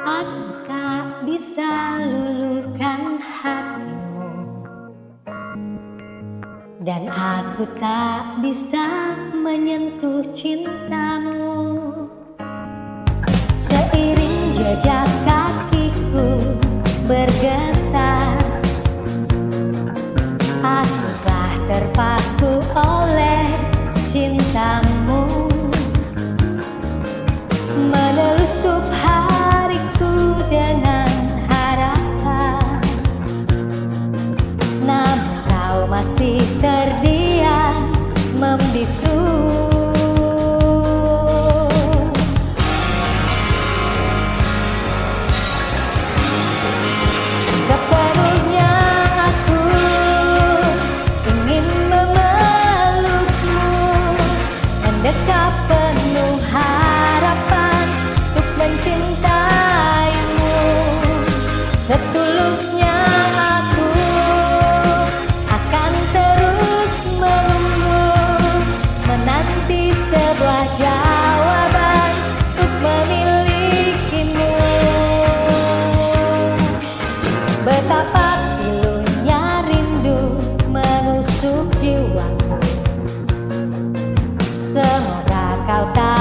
Aku tak bisa luluhkan hatimu. Dan aku tak bisa menyentuh cintamu. Seiring jejak kakiku bergetar Aku telah terpaksa it's so cautar.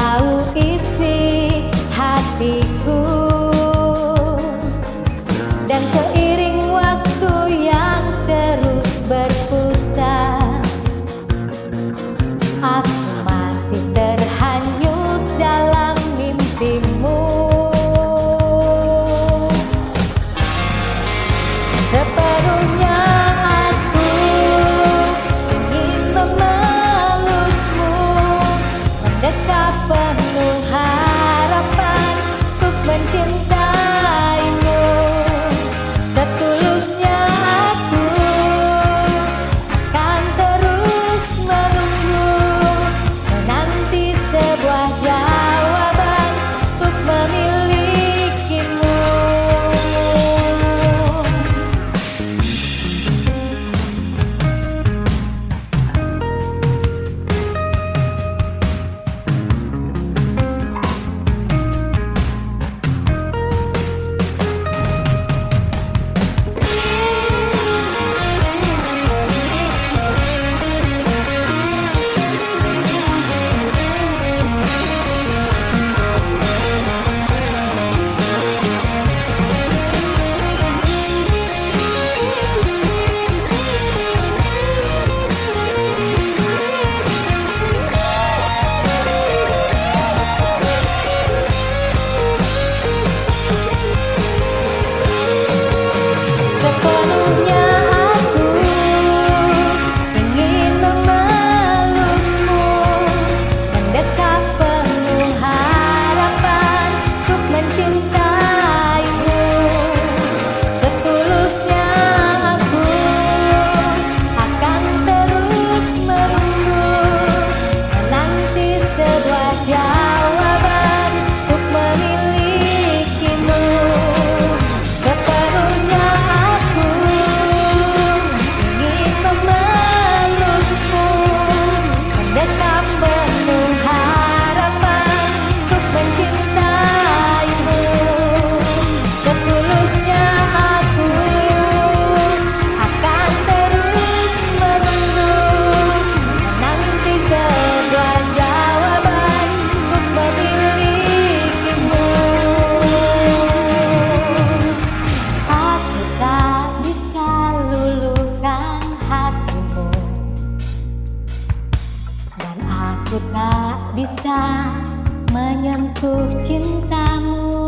tak bisa menyentuh cintamu.